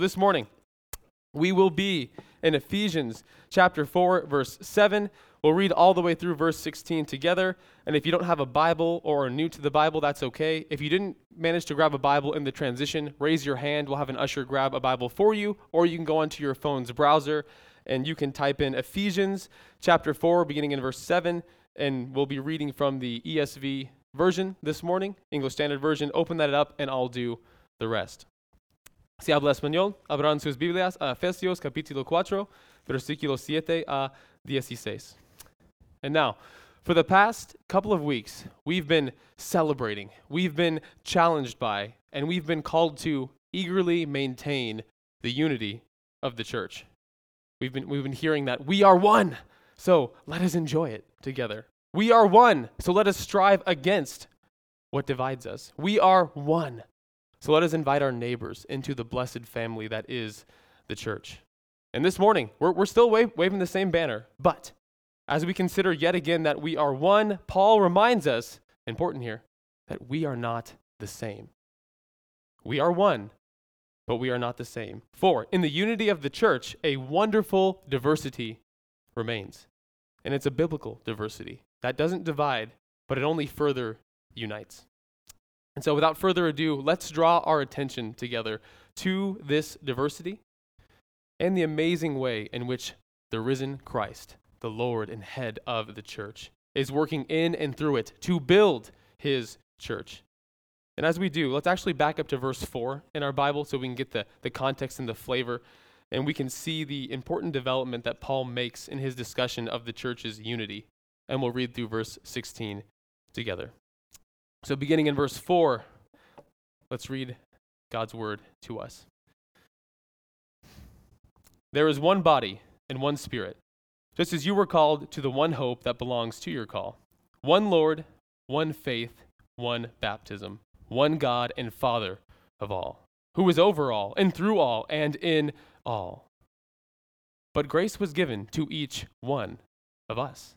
This morning, we will be in Ephesians chapter 4, verse 7. We'll read all the way through verse 16 together. And if you don't have a Bible or are new to the Bible, that's okay. If you didn't manage to grab a Bible in the transition, raise your hand. We'll have an usher grab a Bible for you, or you can go onto your phone's browser and you can type in Ephesians chapter 4, beginning in verse 7. And we'll be reading from the ESV version this morning, English Standard Version. Open that up, and I'll do the rest. Si habla español, abran sus Biblias a Efesios capítulo 4, versículo 7 a 16. And now, for the past couple of weeks, we've been celebrating, we've been challenged by, and we've been called to eagerly maintain the unity of the church. We've been, we've been hearing that we are one, so let us enjoy it together. We are one, so let us strive against what divides us. We are one, so let us invite our neighbors into the blessed family that is the church. And this morning, we're, we're still waving the same banner, but as we consider yet again that we are one, Paul reminds us, important here, that we are not the same. We are one, but we are not the same. For in the unity of the church, a wonderful diversity remains. And it's a biblical diversity that doesn't divide, but it only further unites. And so, without further ado, let's draw our attention together to this diversity and the amazing way in which the risen Christ, the Lord and head of the church, is working in and through it to build his church. And as we do, let's actually back up to verse 4 in our Bible so we can get the, the context and the flavor, and we can see the important development that Paul makes in his discussion of the church's unity. And we'll read through verse 16 together. So, beginning in verse 4, let's read God's word to us. There is one body and one spirit, just as you were called to the one hope that belongs to your call one Lord, one faith, one baptism, one God and Father of all, who is over all and through all and in all. But grace was given to each one of us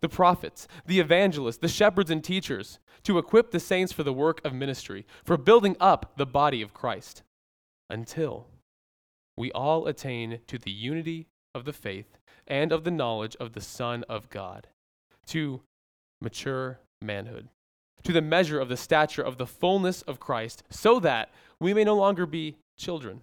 the prophets, the evangelists, the shepherds and teachers, to equip the saints for the work of ministry, for building up the body of Christ, until we all attain to the unity of the faith and of the knowledge of the Son of God, to mature manhood, to the measure of the stature of the fullness of Christ, so that we may no longer be children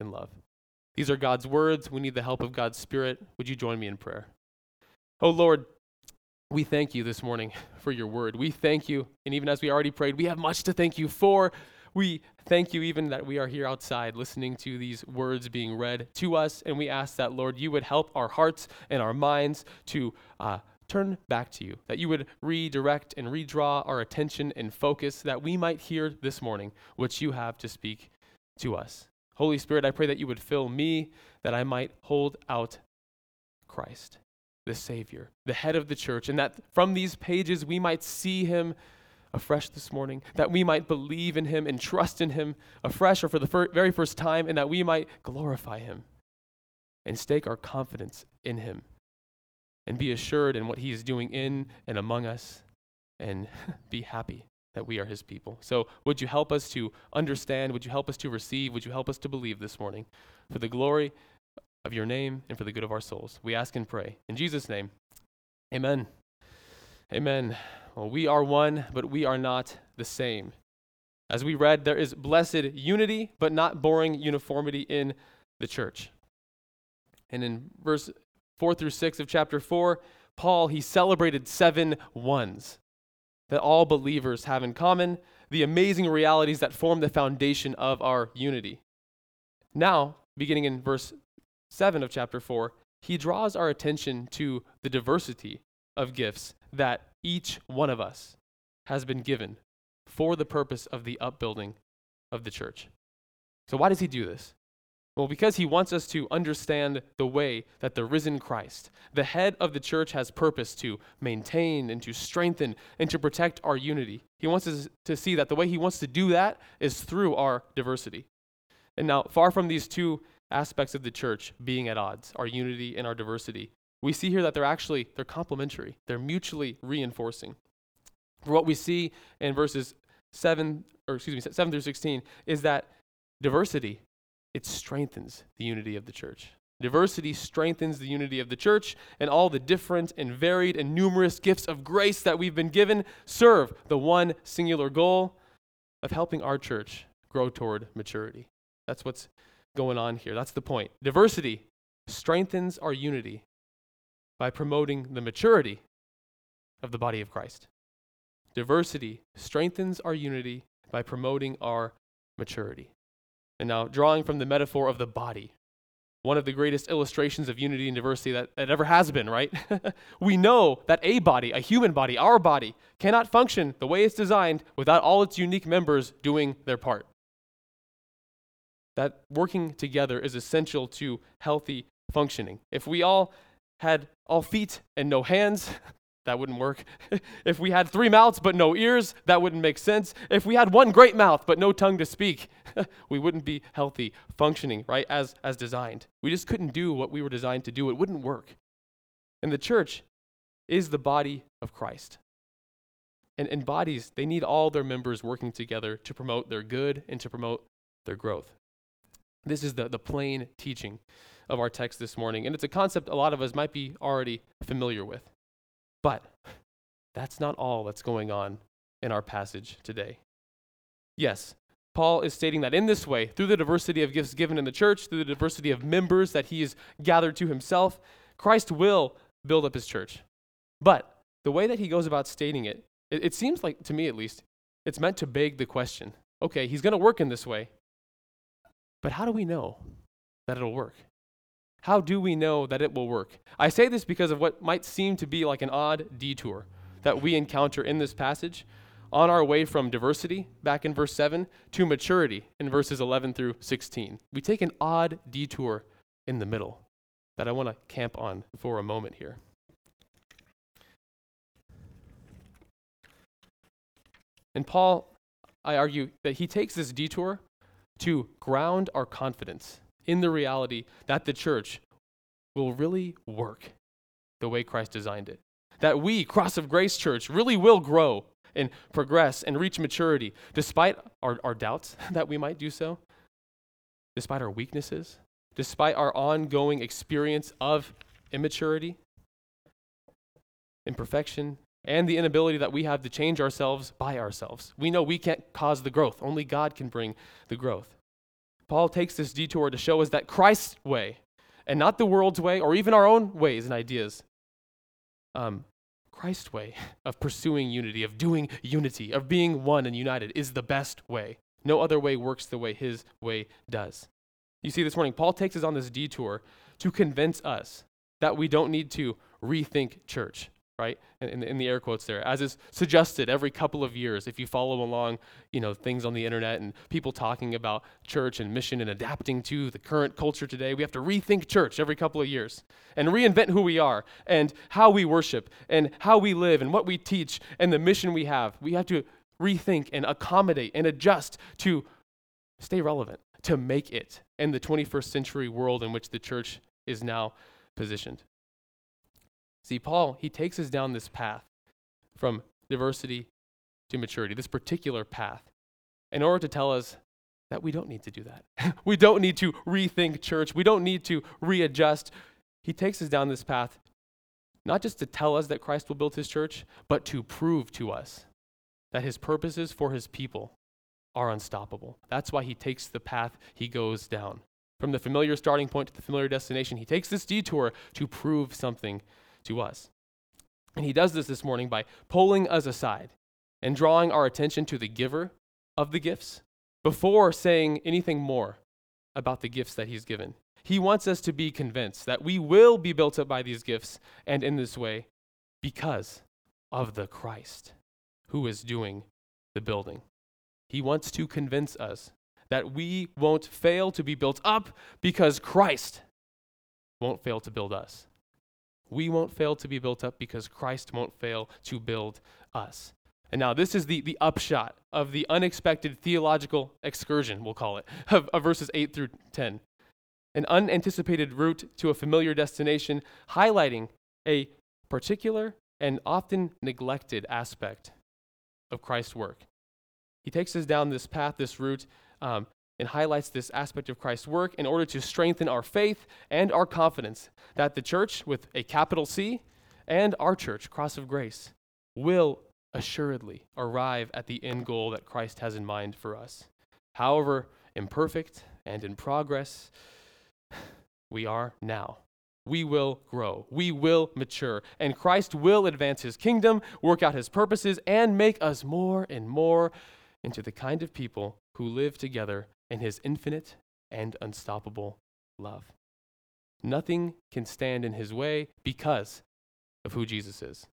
in love. These are God's words. We need the help of God's Spirit. Would you join me in prayer? Oh Lord, we thank you this morning for your word. We thank you, and even as we already prayed, we have much to thank you for. We thank you even that we are here outside listening to these words being read to us, and we ask that, Lord, you would help our hearts and our minds to uh, turn back to you, that you would redirect and redraw our attention and focus, that we might hear this morning what you have to speak to us. Holy Spirit, I pray that you would fill me, that I might hold out Christ, the Savior, the head of the church, and that from these pages we might see him afresh this morning, that we might believe in him and trust in him afresh or for the fir- very first time, and that we might glorify him and stake our confidence in him and be assured in what he is doing in and among us and be happy that we are his people. So, would you help us to understand? Would you help us to receive? Would you help us to believe this morning for the glory of your name and for the good of our souls? We ask and pray. In Jesus' name, amen. Amen. Well, we are one, but we are not the same. As we read, there is blessed unity, but not boring uniformity in the church. And in verse 4 through 6 of chapter 4, Paul, he celebrated seven ones that all believers have in common, the amazing realities that form the foundation of our unity. Now, beginning in verse 7 of chapter 4, he draws our attention to the diversity of gifts that each one of us has been given for the purpose of the upbuilding of the church. So, why does he do this? Well, because he wants us to understand the way that the risen Christ, the head of the church, has purpose to maintain and to strengthen and to protect our unity. He wants us to see that the way he wants to do that is through our diversity. And now, far from these two aspects of the church being at odds, our unity and our diversity, we see here that they're actually they're complementary. They're mutually reinforcing. For what we see in verses 7 or excuse me 7 through 16 is that diversity it strengthens the unity of the church. Diversity strengthens the unity of the church, and all the different and varied and numerous gifts of grace that we've been given serve the one singular goal of helping our church grow toward maturity. That's what's going on here. That's the point. Diversity strengthens our unity by promoting the maturity of the body of Christ. Diversity strengthens our unity by promoting our maturity. And now, drawing from the metaphor of the body, one of the greatest illustrations of unity and diversity that, that ever has been, right? we know that a body, a human body, our body, cannot function the way it's designed without all its unique members doing their part. That working together is essential to healthy functioning. If we all had all feet and no hands, that wouldn't work. if we had three mouths but no ears, that wouldn't make sense. If we had one great mouth but no tongue to speak, we wouldn't be healthy, functioning, right, as, as designed. We just couldn't do what we were designed to do. It wouldn't work. And the church is the body of Christ. And, and bodies, they need all their members working together to promote their good and to promote their growth. This is the, the plain teaching of our text this morning. And it's a concept a lot of us might be already familiar with. But that's not all that's going on in our passage today. Yes, Paul is stating that in this way, through the diversity of gifts given in the church, through the diversity of members that he has gathered to himself, Christ will build up his church. But the way that he goes about stating it, it, it seems like, to me at least, it's meant to beg the question okay, he's going to work in this way, but how do we know that it'll work? How do we know that it will work? I say this because of what might seem to be like an odd detour that we encounter in this passage on our way from diversity, back in verse 7, to maturity in verses 11 through 16. We take an odd detour in the middle that I want to camp on for a moment here. And Paul, I argue that he takes this detour to ground our confidence in the reality that the church will really work the way Christ designed it. That we, Cross of Grace Church, really will grow and progress and reach maturity despite our, our doubts that we might do so, despite our weaknesses, despite our ongoing experience of immaturity, imperfection, and the inability that we have to change ourselves by ourselves. We know we can't cause the growth, only God can bring the growth. Paul takes this detour to show us that Christ's way, and not the world's way or even our own ways and ideas, um, Christ's way of pursuing unity, of doing unity, of being one and united is the best way. No other way works the way his way does. You see, this morning, Paul takes us on this detour to convince us that we don't need to rethink church, right? In, in, the air quotes there, as is suggested every couple of years. If you follow along, you know, things on the internet and people talking about church and mission and adapting to the current culture today, we have to rethink church every couple of years and reinvent who we are and how we worship and how we live and what we teach and the mission we have. We have to rethink and accommodate and adjust to stay relevant, to make it in the 21st century world in which the church is now positioned. See, Paul, he takes us down this path from diversity to maturity, this particular path, in order to tell us that we don't need to do that. we don't need to rethink church. We don't need to readjust. He takes us down this path not just to tell us that Christ will build his church, but to prove to us that his purposes for his people are unstoppable. That's why he takes the path he goes down. From the familiar starting point to the familiar destination, he takes this detour to prove something to us. And he does this this morning by pulling us aside and drawing our attention to the giver of the gifts before saying anything more about the gifts that he's given. He wants us to be convinced that we will be built up by these gifts and in this way because of the Christ who is doing the building. He wants to convince us that we won't fail to be built up because Christ won't fail to build us. We won't fail to be built up because Christ won't fail to build us. And now, this is the, the upshot of the unexpected theological excursion, we'll call it, of, of verses 8 through 10. An unanticipated route to a familiar destination, highlighting a particular and often neglected aspect of Christ's work. He takes us down this path, this route, um, and highlights this aspect of Christ's work in order to strengthen our faith and our confidence that the church, with a capital C, and our church, Cross of Grace, will assuredly arrive at the end goal that Christ has in mind for us. However imperfect and in progress we are now. We will grow. We will mature. And Christ will advance his kingdom, work out his purposes, and make us more and more into the kind of people who live together in his infinite and unstoppable love. Nothing can stand in his way because of who Jesus is.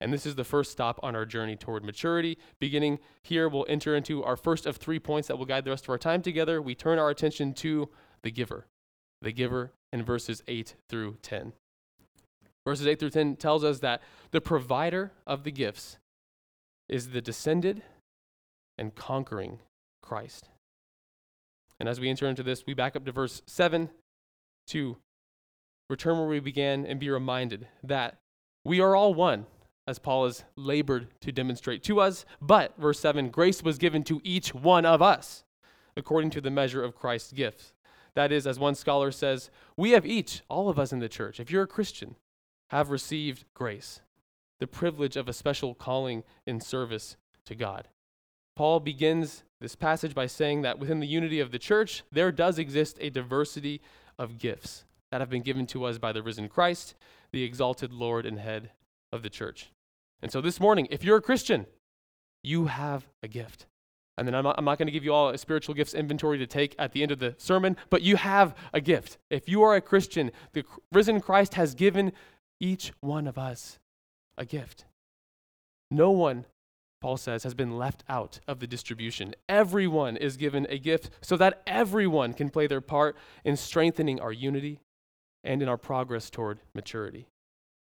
And this is the first stop on our journey toward maturity. Beginning here, we'll enter into our first of three points that will guide the rest of our time together. We turn our attention to the giver, the giver in verses 8 through 10. Verses 8 through 10 tells us that the provider of the gifts is the descended and conquering Christ. And as we enter into this, we back up to verse 7 to return where we began and be reminded that we are all one, as Paul has labored to demonstrate to us. But, verse 7, grace was given to each one of us according to the measure of Christ's gifts. That is, as one scholar says, we have each, all of us in the church, if you're a Christian, have received grace, the privilege of a special calling in service to God. Paul begins this passage by saying that within the unity of the church, there does exist a diversity of gifts that have been given to us by the risen Christ, the exalted Lord and head of the church. And so this morning, if you're a Christian, you have a gift. And then I'm not, not going to give you all a spiritual gifts inventory to take at the end of the sermon, but you have a gift. If you are a Christian, the risen Christ has given each one of us a gift. No one Paul says, has been left out of the distribution. Everyone is given a gift so that everyone can play their part in strengthening our unity and in our progress toward maturity.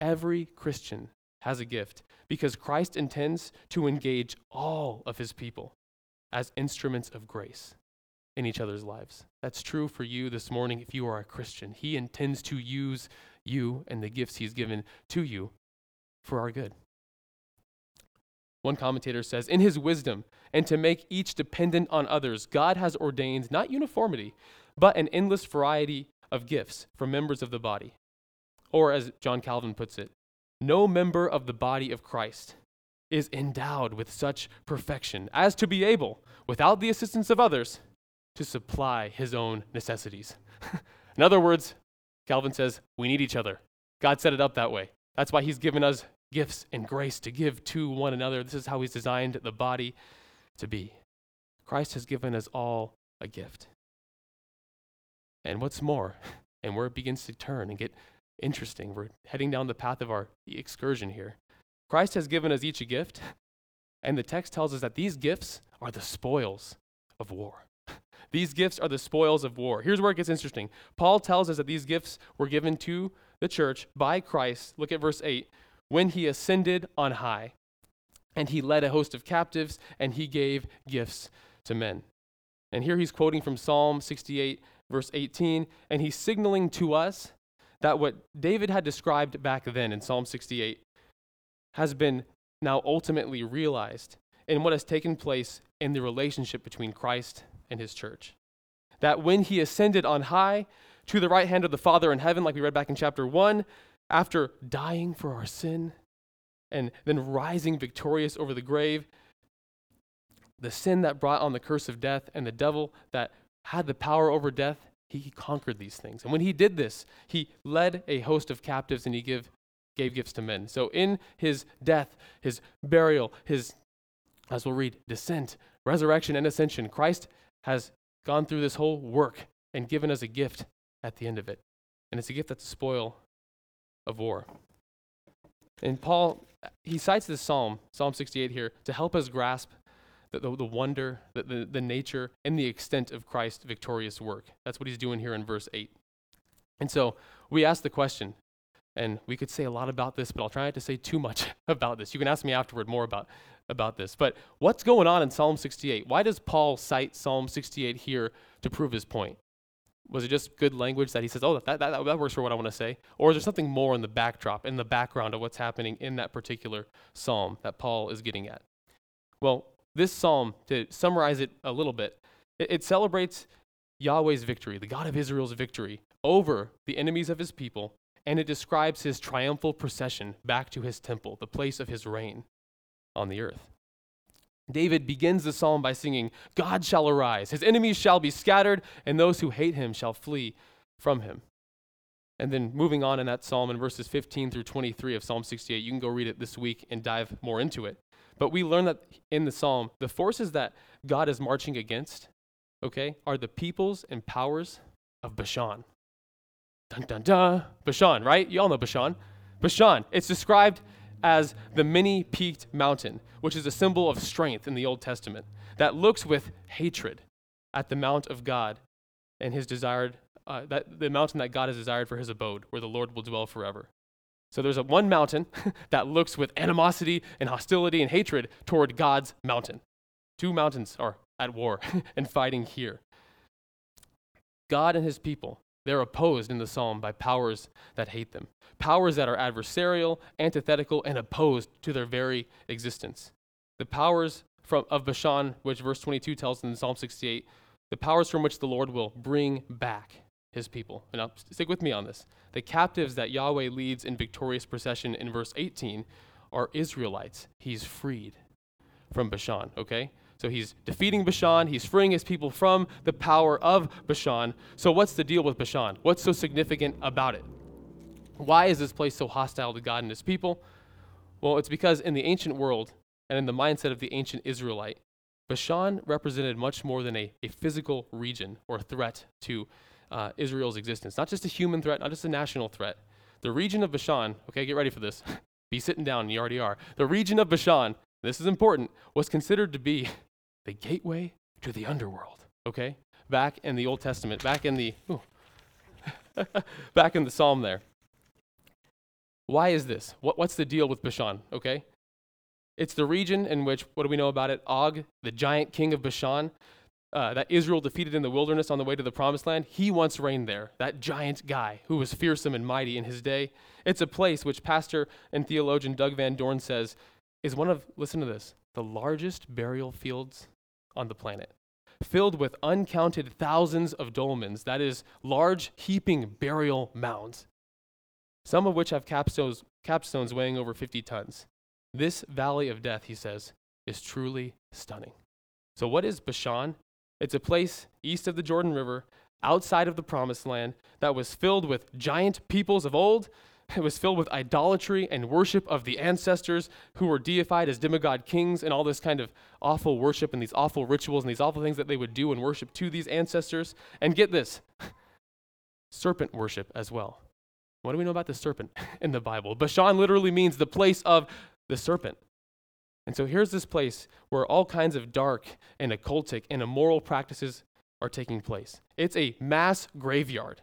Every Christian has a gift because Christ intends to engage all of his people as instruments of grace in each other's lives. That's true for you this morning if you are a Christian. He intends to use you and the gifts he's given to you for our good. One commentator says, In his wisdom, and to make each dependent on others, God has ordained not uniformity, but an endless variety of gifts for members of the body. Or, as John Calvin puts it, no member of the body of Christ is endowed with such perfection as to be able, without the assistance of others, to supply his own necessities. In other words, Calvin says, we need each other. God set it up that way. That's why he's given us gifts and grace to give to one another. This is how He's designed the body to be. Christ has given us all a gift. And what's more, and where it begins to turn and get interesting, we're heading down the path of our excursion here. Christ has given us each a gift, and the text tells us that these gifts are the spoils of war. These gifts are the spoils of war. Here's where it gets interesting. Paul tells us that these gifts were given to the church by Christ. Look at verse 8 when he ascended on high, and he led a host of captives, and he gave gifts to men. And here he's quoting from Psalm 68, verse 18, and he's signaling to us that what David had described back then in Psalm 68 has been now ultimately realized in what has taken place in the relationship between Christ and his church. That when he ascended on high to the right hand of the Father in heaven, like we read back in chapter 1, after dying for our sin and then rising victorious over the grave, the sin that brought on the curse of death and the devil that had the power over death he conquered these things. And when he did this, he led a host of captives and he give, gave gifts to men. So in his death, his burial, his, as we'll read, descent, resurrection, and ascension, Christ has gone through this whole work and given us a gift at the end of it. And it's a gift that's a spoil of war. And Paul, he cites this psalm, Psalm 68 here, to help us grasp the, the, the wonder, the, the, the nature, and the extent of Christ's victorious work. That's what he's doing here in verse 8. And so we ask the question, and we could say a lot about this, but I'll try not to say too much about this. You can ask me afterward more about, about this. But what's going on in Psalm 68? Why does Paul cite Psalm 68 here to prove his point? Was it just good language that he says, oh, that, that, that, works for what I want to say? Or is there something more in the backdrop, in the background of what's happening in that particular psalm that Paul is getting at? Well, this psalm, to summarize it a little bit, it, it celebrates Yahweh's victory, the God of Israel's victory over the enemies of his people, and it describes his triumphal procession back to his temple, the place of his reign on the earth. David begins the psalm by singing, God shall arise, his enemies shall be scattered, and those who hate him shall flee from him. And then moving on in that psalm in verses 15 through 23 of Psalm 68, you can go read it this week and dive more into it. But we learn that in the psalm, the forces that God is marching against, okay, are the peoples and powers of Bashan. Dun dun dun. Bashan, right? You all know Bashan. Bashan. It's described as the many peaked mountain, which is a symbol of strength in the Old Testament, that looks with hatred at the mount of God and his desired, uh, that, the mountain that God has desired for his abode, where the Lord will dwell forever. So there's a one mountain that looks with animosity and hostility and hatred toward God's mountain. Two mountains are at war and fighting here. God and his people, they're opposed in the psalm by powers that hate them, powers that are adversarial, antithetical, and opposed to their very existence. The powers from, of Bashan, which verse 22 tells in Psalm 68, the powers from which the Lord will bring back his people. And now, stick with me on this. The captives that Yahweh leads in victorious procession in verse 18 are Israelites. He's freed from Bashan, okay? So he's defeating Bashan, he's freeing his people from the power of Bashan. So, what's the deal with Bashan? What's so significant about it? Why is this place so hostile to God and his people? Well, it's because in the ancient world and in the mindset of the ancient Israelite, Bashan represented much more than a, a physical region or threat to uh, Israel's existence. Not just a human threat, not just a national threat. The region of Bashan, okay, get ready for this. be sitting down, you already are. The region of Bashan, this is important, was considered to be the gateway to the underworld, okay? Back in the Old Testament, back in the, back in the Psalm there. Why is this? What, what's the deal with Bashan, okay? It's the region in which, what do we know about it? Og, the giant king of Bashan, uh, that Israel defeated in the wilderness on the way to the promised land, he once reigned there, that giant guy who was fearsome and mighty in his day. It's a place which pastor and theologian Doug Van Dorn says is one of, listen to this, the largest burial fields on the planet, filled with uncounted thousands of dolmens, that is, large heaping burial mounds, some of which have capstones, capstones weighing over 50 tons. This valley of death, he says, is truly stunning. So, what is Bashan? It's a place east of the Jordan River, outside of the promised land, that was filled with giant peoples of old. It was filled with idolatry and worship of the ancestors who were deified as demigod kings and all this kind of awful worship and these awful rituals and these awful things that they would do and worship to these ancestors. And get this serpent worship as well. What do we know about the serpent in the Bible? Bashan literally means the place of the serpent. And so here's this place where all kinds of dark and occultic and immoral practices are taking place. It's a mass graveyard,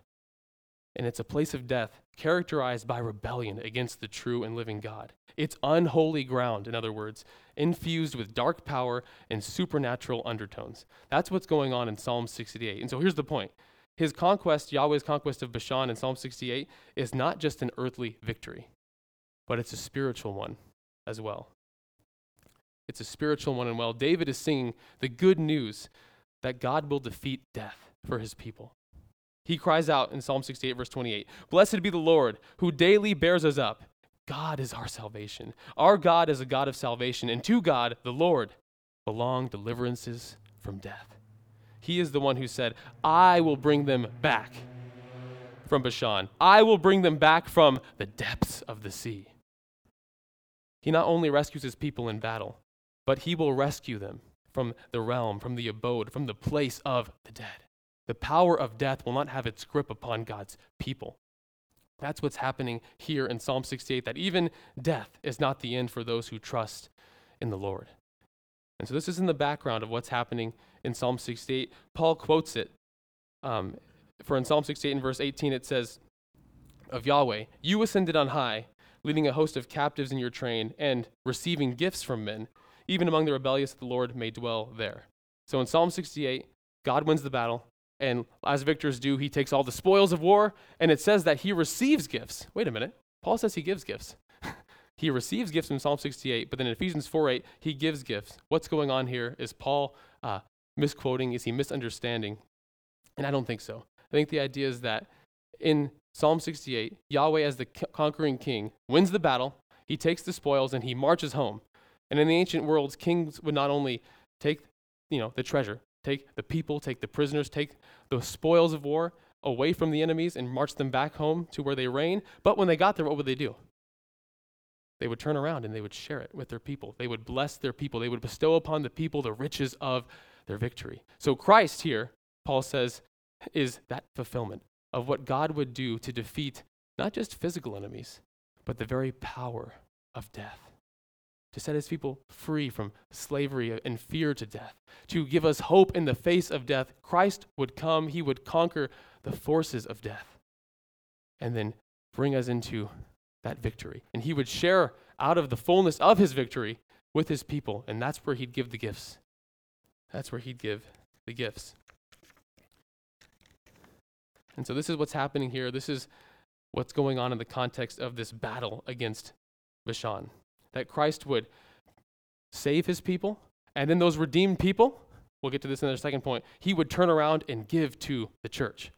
and it's a place of death characterized by rebellion against the true and living God. It's unholy ground, in other words, infused with dark power and supernatural undertones. That's what's going on in Psalm 68. And so here's the point His conquest, Yahweh's conquest of Bashan in Psalm 68, is not just an earthly victory, but it's a spiritual one as well. It's a spiritual one. And well. David is singing the good news that God will defeat death for his people, he cries out in Psalm 68, verse 28 Blessed be the Lord who daily bears us up. God is our salvation. Our God is a God of salvation, and to God, the Lord, belong deliverances from death. He is the one who said, I will bring them back from Bashan. I will bring them back from the depths of the sea. He not only rescues his people in battle, but he will rescue them from the realm, from the abode, from the place of the dead. The power of death will not have its grip upon God's people. That's what's happening here in Psalm 68, that even death is not the end for those who trust in the Lord. And so this is in the background of what's happening in Psalm 68. Paul quotes it. Um, for in Psalm 68 in verse 18, it says, Of Yahweh, you ascended on high, leading a host of captives in your train, and receiving gifts from men. Even among the rebellious, the Lord may dwell there. So in Psalm 68, God wins the battle. And as victors do, he takes all the spoils of war, and it says that he receives gifts. Wait a minute. Paul says he gives gifts. he receives gifts in Psalm 68, but then in Ephesians 4 8, he gives gifts. What's going on here? Is Paul uh, misquoting? Is he misunderstanding? And I don't think so. I think the idea is that in Psalm 68, Yahweh, as the conquering king, wins the battle, he takes the spoils, and he marches home. And in the ancient worlds, kings would not only take you know, the treasure, take the people, take the prisoners, take the spoils of war away from the enemies and march them back home to where they reign. But when they got there, what would they do? They would turn around and they would share it with their people. They would bless their people. They would bestow upon the people the riches of their victory. So Christ here, Paul says, is that fulfillment of what God would do to defeat not just physical enemies, but the very power of death to set his people free from slavery and fear to death, to give us hope in the face of death. Christ would come, he would conquer the forces of death, and then bring us into that victory. And he would share out of the fullness of his victory with his people, and that's where he'd give the gifts. That's where he'd give the gifts. And so this is what's happening here. This is what's going on in the context of this battle against Bashan that Christ would save his people, and then those redeemed people, we'll get to this in the second point, he would turn around and give to the church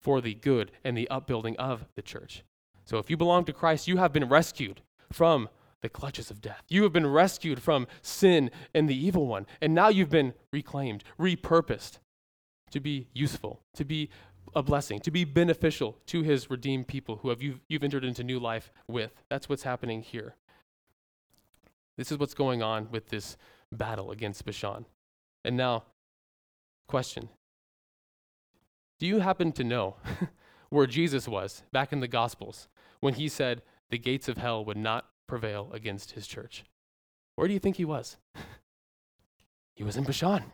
for the good and the upbuilding of the church. So if you belong to Christ, you have been rescued from the clutches of death. You have been rescued from sin and the evil one, and now you've been reclaimed, repurposed to be useful, to be a blessing, to be beneficial to his redeemed people who have you've, you've entered into new life with. That's what's happening here. This is what's going on with this battle against Bashan. And now, question Do you happen to know where Jesus was back in the Gospels when he said the gates of hell would not prevail against his church? Where do you think he was? he was in Bashan.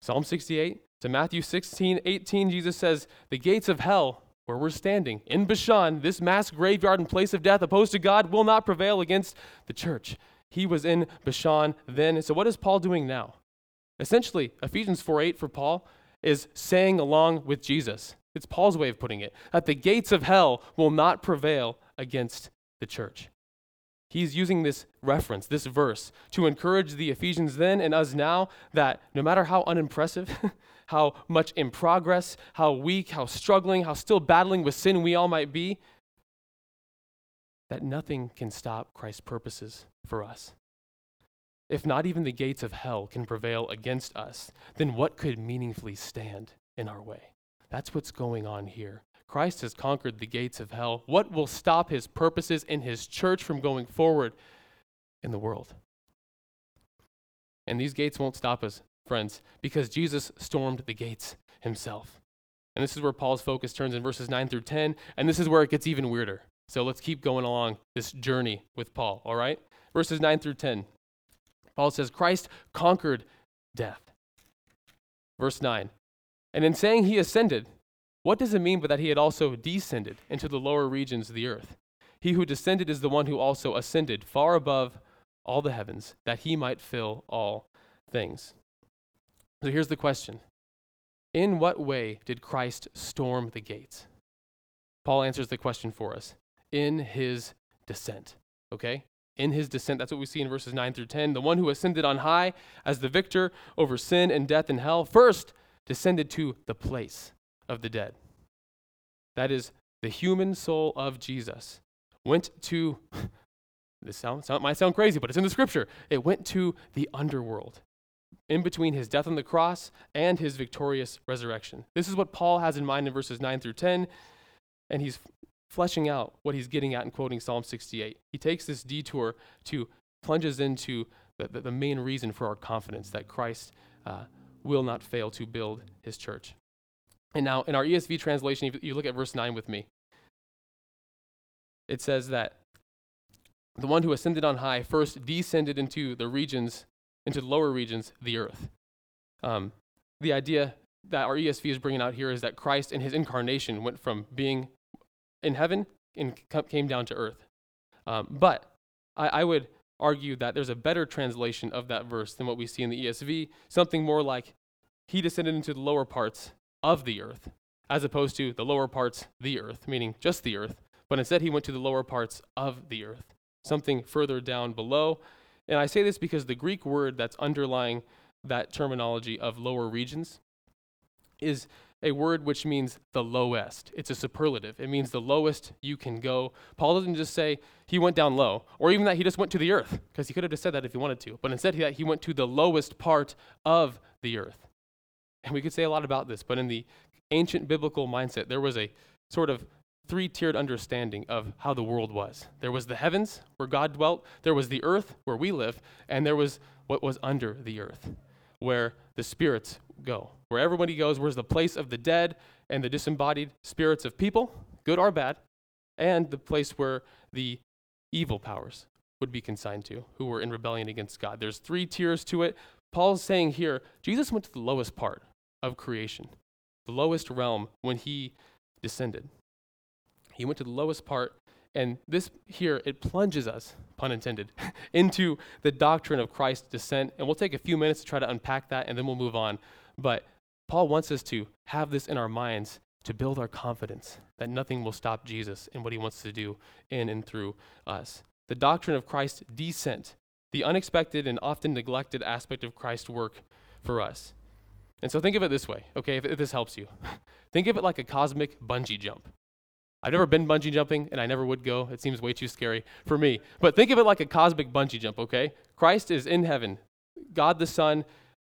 Psalm 68 to Matthew 16, 18, Jesus says, The gates of hell where we're standing in Bashan, this mass graveyard and place of death opposed to God will not prevail against the church. He was in Bashan then. So, what is Paul doing now? Essentially, Ephesians 4 8 for Paul is saying along with Jesus. It's Paul's way of putting it that the gates of hell will not prevail against the church. He's using this reference, this verse, to encourage the Ephesians then and us now that no matter how unimpressive, how much in progress, how weak, how struggling, how still battling with sin we all might be, that nothing can stop Christ's purposes for us. If not even the gates of hell can prevail against us, then what could meaningfully stand in our way? That's what's going on here. Christ has conquered the gates of hell. What will stop his purposes in his church from going forward in the world? And these gates won't stop us friends, because Jesus stormed the gates himself. And this is where Paul's focus turns in verses 9 through 10, and this is where it gets even weirder. So let's keep going along this journey with Paul, all right? Verses 9 through 10. Paul says, Christ conquered death. Verse 9. And in saying he ascended, what does it mean but that he had also descended into the lower regions of the earth? He who descended is the one who also ascended far above all the heavens, that he might fill all things. So here's the question In what way did Christ storm the gates? Paul answers the question for us in his descent. Okay? In his descent, that's what we see in verses 9 through 10. The one who ascended on high as the victor over sin and death and hell first descended to the place of the dead. That is, the human soul of Jesus went to, this sound, sound, might sound crazy, but it's in the scripture. It went to the underworld in between his death on the cross and his victorious resurrection. This is what Paul has in mind in verses 9 through 10, and he's fleshing out what he's getting at in quoting Psalm 68. He takes this detour to plunges into the, the, the main reason for our confidence that Christ uh, will not fail to build his church. And now, in our ESV translation, if you look at verse 9 with me, it says that the one who ascended on high first descended into the regions, into the lower regions, the earth. Um, the idea that our ESV is bringing out here is that Christ in his incarnation went from being in heaven and came down to earth. Um, but I, I would argue that there's a better translation of that verse than what we see in the ESV, something more like, He descended into the lower parts of the earth, as opposed to the lower parts, the earth, meaning just the earth, but instead He went to the lower parts of the earth, something further down below. And I say this because the Greek word that's underlying that terminology of lower regions is a word which means the lowest. It's a superlative. It means the lowest you can go. Paul doesn't just say he went down low, or even that he just went to the earth, because he could have just said that if he wanted to. But instead, he, went to the lowest part of the earth. And we could say a lot about this, but in the ancient biblical mindset, there was a sort of three tiered understanding of how the world was. There was the heavens, where God dwelt, there was the earth, where we live, and there was what was under the earth, where the spirits go. Where everybody goes, where's the place of the dead and the disembodied spirits of people, good or bad, and the place where the evil powers would be consigned to, who were in rebellion against God. There's three tiers to it. Paul's saying here, Jesus went to the lowest part of creation, the lowest realm when he descended. He went to the lowest part and this here, it plunges us, pun intended, into the doctrine of Christ's descent. And we'll take a few minutes to try to unpack that and then we'll move on. But Paul wants us to have this in our minds to build our confidence that nothing will stop Jesus in what he wants to do in and through us. The doctrine of Christ's descent, the unexpected and often neglected aspect of Christ's work for us. And so think of it this way, okay, if, if this helps you. think of it like a cosmic bungee jump. I've never been bungee jumping, and I never would go. It seems way too scary for me. But think of it like a cosmic bungee jump, okay? Christ is in heaven. God the Son,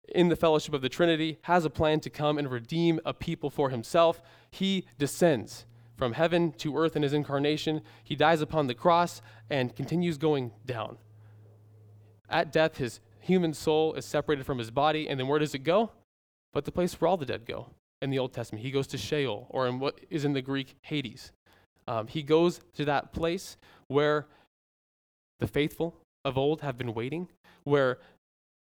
in the fellowship of the Trinity, has a plan to come and redeem a people for himself. He descends from heaven to earth in his incarnation. He dies upon the cross and continues going down. At death, his human soul is separated from his body, and then where does it go? But the place where all the dead go in the Old Testament. He goes to Sheol, or in what is in the Greek, Hades. Um, he goes to that place where the faithful of old have been waiting, where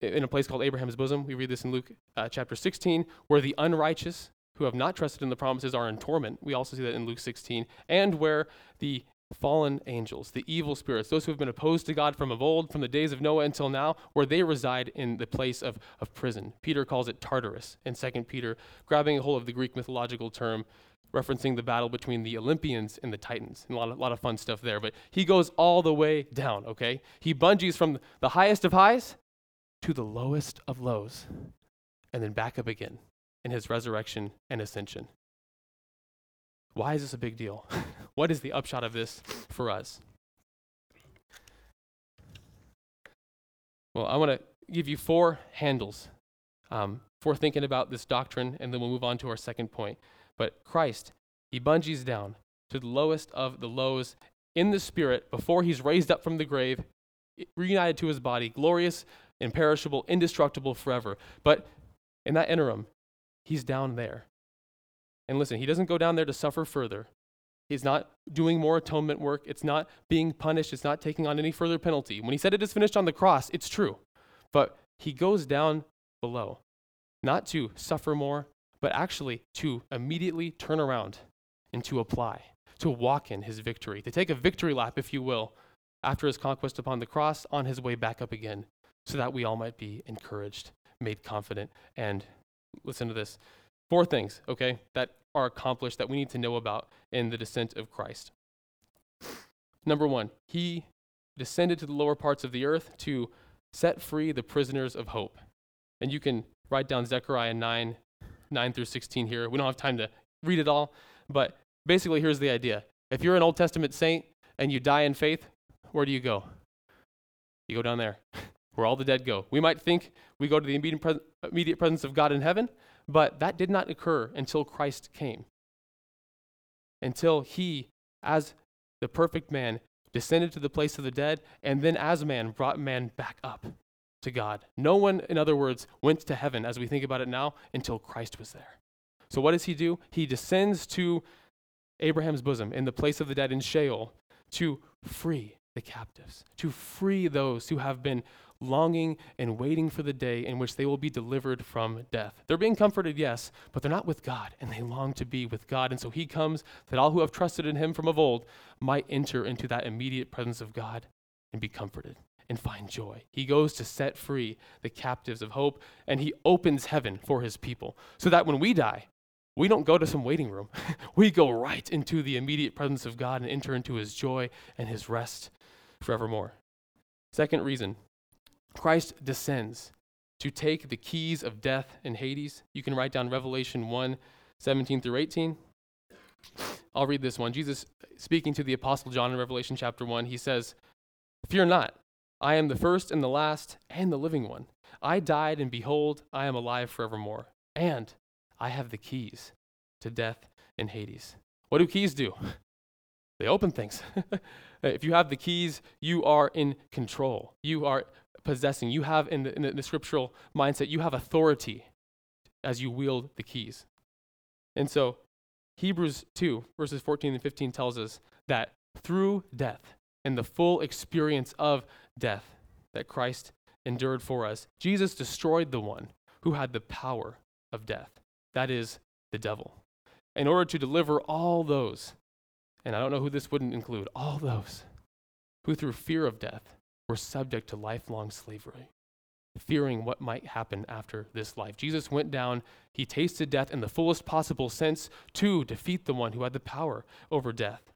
in a place called Abraham's bosom, we read this in Luke uh, chapter 16, where the unrighteous who have not trusted in the promises are in torment. We also see that in Luke 16, and where the fallen angels, the evil spirits, those who have been opposed to God from of old, from the days of Noah until now, where they reside in the place of, of prison. Peter calls it Tartarus in 2 Peter, grabbing a hold of the Greek mythological term referencing the battle between the Olympians and the Titans. And a lot of, lot of fun stuff there. But he goes all the way down, okay? He bungees from the highest of highs to the lowest of lows, and then back up again in his resurrection and ascension. Why is this a big deal? what is the upshot of this for us? Well, I want to give you four handles um, for thinking about this doctrine, and then we'll move on to our second point. But Christ, he bungees down to the lowest of the lows in the spirit before he's raised up from the grave, reunited to his body, glorious, imperishable, indestructible forever. But in that interim, he's down there. And listen, he doesn't go down there to suffer further. He's not doing more atonement work. It's not being punished. It's not taking on any further penalty. When he said it is finished on the cross, it's true. But he goes down below, not to suffer more, but actually to immediately turn around and to apply, to walk in his victory, to take a victory lap, if you will, after his conquest upon the cross on his way back up again, so that we all might be encouraged, made confident, and listen to this four things, okay, that are accomplished that we need to know about in the descent of Christ. Number one, he descended to the lower parts of the earth to set free the prisoners of hope. And you can write down Zechariah 9 9 through 16 here. We don't have time to read it all, but basically, here's the idea. If you're an Old Testament saint and you die in faith, where do you go? You go down there. where all the dead go. We might think we go to the immediate, pres- immediate presence of God in heaven, but that did not occur until Christ came. Until he, as the perfect man, descended to the place of the dead, and then as man brought man back up to God. No one, in other words, went to heaven as we think about it now until Christ was there. So what does he do? He descends to Abraham's bosom in the place of the dead in Sheol to free the captives, to free those who have been longing and waiting for the day in which they will be delivered from death. They're being comforted, yes, but they're not with God, and they long to be with God. And so he comes that all who have trusted in him from of old might enter into that immediate presence of God and be comforted and find joy. He goes to set free the captives of hope, and he opens heaven for his people so that when we die, we don't go to some waiting room. we go right into the immediate presence of God and enter into his joy and his rest forevermore. Second reason Christ descends to take the keys of death and Hades. You can write down Revelation 1 17 through 18. I'll read this one. Jesus speaking to the Apostle John in Revelation chapter 1, he says, Fear not, I am the first and the last and the living one. I died, and behold, I am alive forevermore. And I have the keys to death and Hades. What do keys do? They open things. if you have the keys, you are in control. You are possessing. You have, in the, in the, scriptural mindset, you have authority as you wield the keys. And so, Hebrews 2, verses 14 and 15 tells us that through death and the full experience of death that Christ endured for us, Jesus destroyed the one who had the power of death. That is the devil. In order to deliver all those, and I don't know who this wouldn't include, all those who through fear of death were subject to lifelong slavery, fearing what might happen after this life. Jesus went down, he tasted death in the fullest possible sense to defeat the one who had the power over death.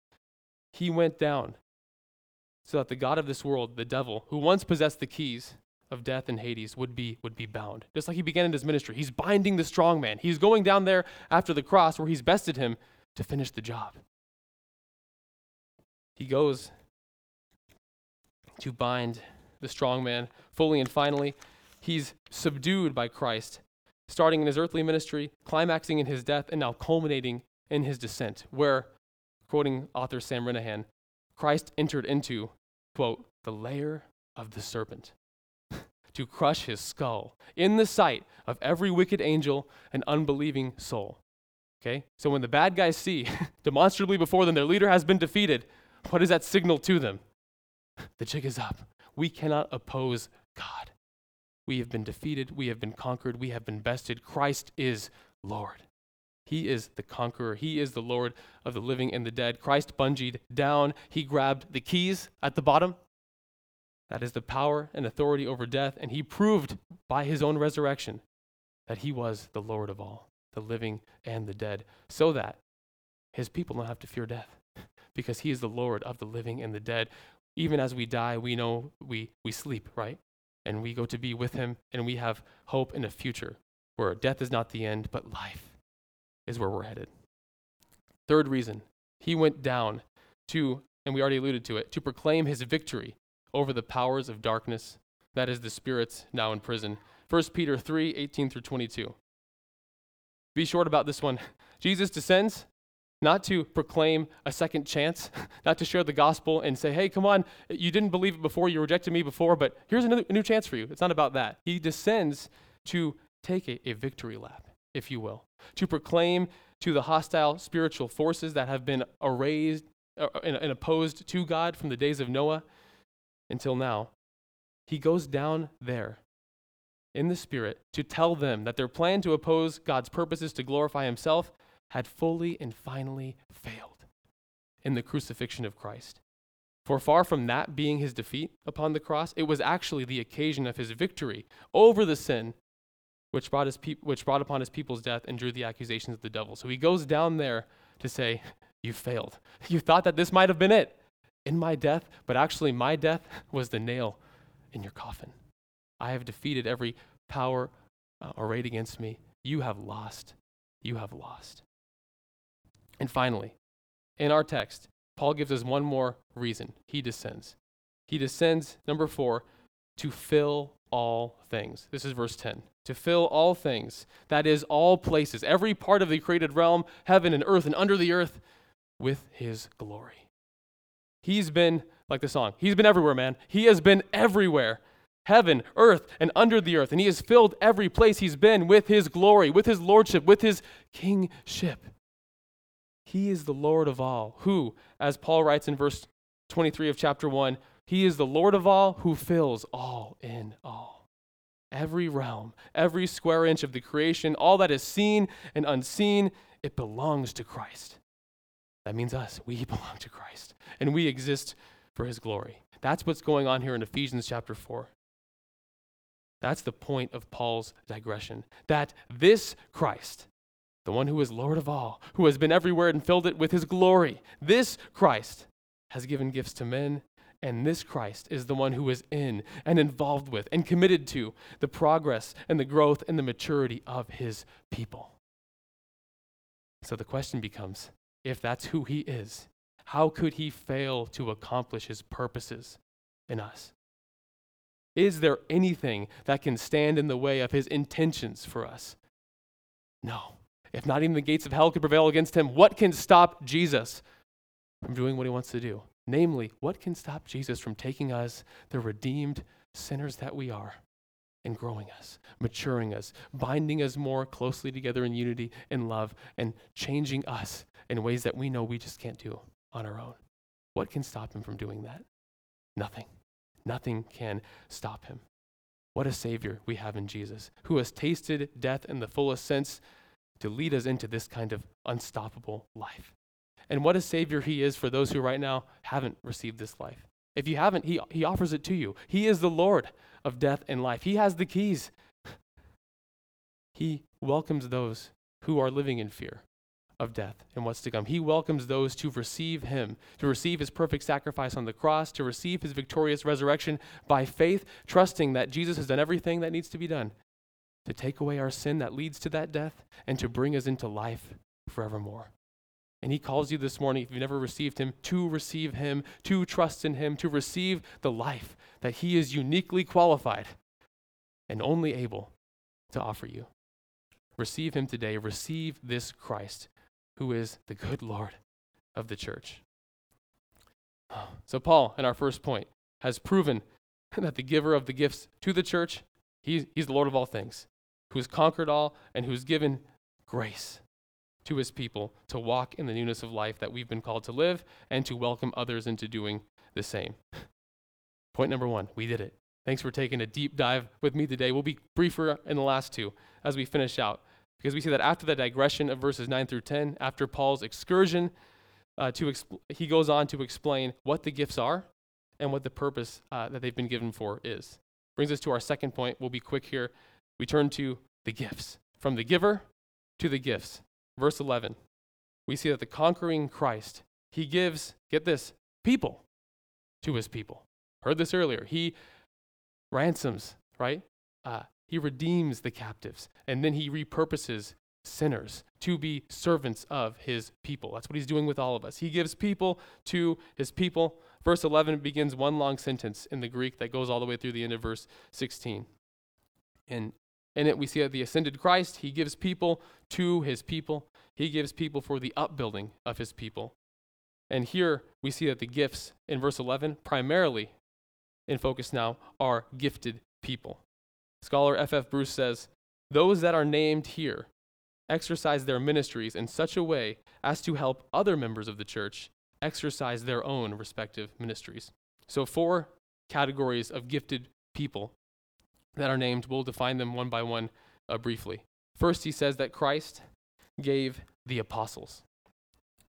He went down so that the God of this world, the devil, who once possessed the keys of death and Hades, would be, would be bound. Just like he began in his ministry. He's binding the strong man. He's going down there after the cross where he's bested him to finish the job. He goes to bind the strong man fully and finally. He's subdued by Christ, starting in his earthly ministry, climaxing in his death, and now culminating in his descent, where, quoting author Sam Renihan, Christ entered into, quote, the lair of the serpent to crush his skull in the sight of every wicked angel and unbelieving soul. Okay? So when the bad guys see demonstrably before them their leader has been defeated, what does that signal to them? The jig is up. We cannot oppose God. We have been defeated. We have been conquered. We have been bested. Christ is Lord. He is the conqueror. He is the Lord of the living and the dead. Christ bungeed down. He grabbed the keys at the bottom. That is the power and authority over death. And he proved by his own resurrection that he was the Lord of all, the living and the dead, so that his people don't have to fear death because he is the Lord of the living and the dead even as we die, we know we, we sleep, right? And we go to be with him, and we have hope in a future where death is not the end, but life is where we're headed. Third reason, he went down to, and we already alluded to it, to proclaim his victory over the powers of darkness, that is, the spirits now in prison. 1 Peter 3 18 through 22. Be short about this one. Jesus descends not to proclaim a second chance, not to share the gospel and say, hey, come on, you didn't believe it before, you rejected me before, but here's a new chance for you. It's not about that. He descends to take a, a victory lap, if you will, to proclaim to the hostile spiritual forces that have been erased uh, and, and opposed to God from the days of Noah until now. He goes down there in the Spirit to tell them that their plan to oppose God's purposes to glorify Himself had fully and finally failed in the crucifixion of Christ. For far from that being his defeat upon the cross, it was actually the occasion of his victory over the sin which brought, his pe- which brought upon his people's death and drew the accusations of the devil. So he goes down there to say, You failed. You thought that this might have been it in my death, but actually, my death was the nail in your coffin. I have defeated every power uh, arrayed against me. You have lost. You have lost. And finally, in our text, Paul gives us one more reason he descends. He descends, number four, to fill all things. This is verse 10. To fill all things, that is, all places, every part of the created realm, heaven and earth and under the earth, with his glory. He's been, like the song, he's been everywhere, man. He has been everywhere heaven, earth, and under the earth. And he has filled every place he's been with his glory, with his lordship, with his kingship. He is the Lord of all, who, as Paul writes in verse 23 of chapter 1, he is the Lord of all who fills all in all. Every realm, every square inch of the creation, all that is seen and unseen, it belongs to Christ. That means us. We belong to Christ, and we exist for his glory. That's what's going on here in Ephesians chapter 4. That's the point of Paul's digression. That this Christ, the one who is Lord of all, who has been everywhere and filled it with his glory, this Christ has given gifts to men, and this Christ is the one who is in and involved with and committed to the progress and the growth and the maturity of his people. So the question becomes if that's who he is, how could he fail to accomplish his purposes in us? Is there anything that can stand in the way of his intentions for us? No. If not even the gates of hell could prevail against him, what can stop Jesus from doing what he wants to do? Namely, what can stop Jesus from taking us, the redeemed sinners that we are, and growing us, maturing us, binding us more closely together in unity and love, and changing us in ways that we know we just can't do on our own? What can stop him from doing that? Nothing. Nothing can stop him. What a Savior we have in Jesus, who has tasted death in the fullest sense to lead us into this kind of unstoppable life. And what a Savior He is for those who right now haven't received this life. If you haven't, He, he offers it to you. He is the Lord of death and life, He has the keys. He welcomes those who are living in fear of death and what's to come. He welcomes those to receive him, to receive his perfect sacrifice on the cross, to receive his victorious resurrection by faith, trusting that Jesus has done everything that needs to be done to take away our sin that leads to that death and to bring us into life forevermore. And he calls you this morning, if you've never received him, to receive him, to trust in him, to receive the life that he is uniquely qualified and only able to offer you. Receive him today. Receive this Christ who is the good Lord of the church. So, Paul, in our first point, has proven that the giver of the gifts to the church, he's, he's the Lord of all things, who has conquered all and who's given grace to his people to walk in the newness of life that we've been called to live and to welcome others into doing the same. Point number one, we did it. Thanks for taking a deep dive with me today. We'll be briefer in the last two as we finish out. Because we see that after the digression of verses 9 through 10, after Paul's excursion, uh, to exp- he goes on to explain what the gifts are and what the purpose uh, that they've been given for is. Brings us to our second point. We'll be quick here. We turn to the gifts. From the giver to the gifts. Verse 11, we see that the conquering Christ, he gives, get this, people to his people. Heard this earlier. He ransoms, right? Uh, he redeems the captives, and then he repurposes sinners to be servants of his people. That's what he's doing with all of us. He gives people to his people. Verse 11 begins one long sentence in the Greek that goes all the way through the end of verse 16. And in it, we see that the ascended Christ, he gives people to his people. He gives people for the upbuilding of his people. And here we see that the gifts in verse 11, primarily in focus now, are gifted people. Scholar F.F. F. Bruce says, Those that are named here exercise their ministries in such a way as to help other members of the church exercise their own respective ministries. So, four categories of gifted people that are named. We'll define them one by one uh, briefly. First, he says that Christ gave the apostles.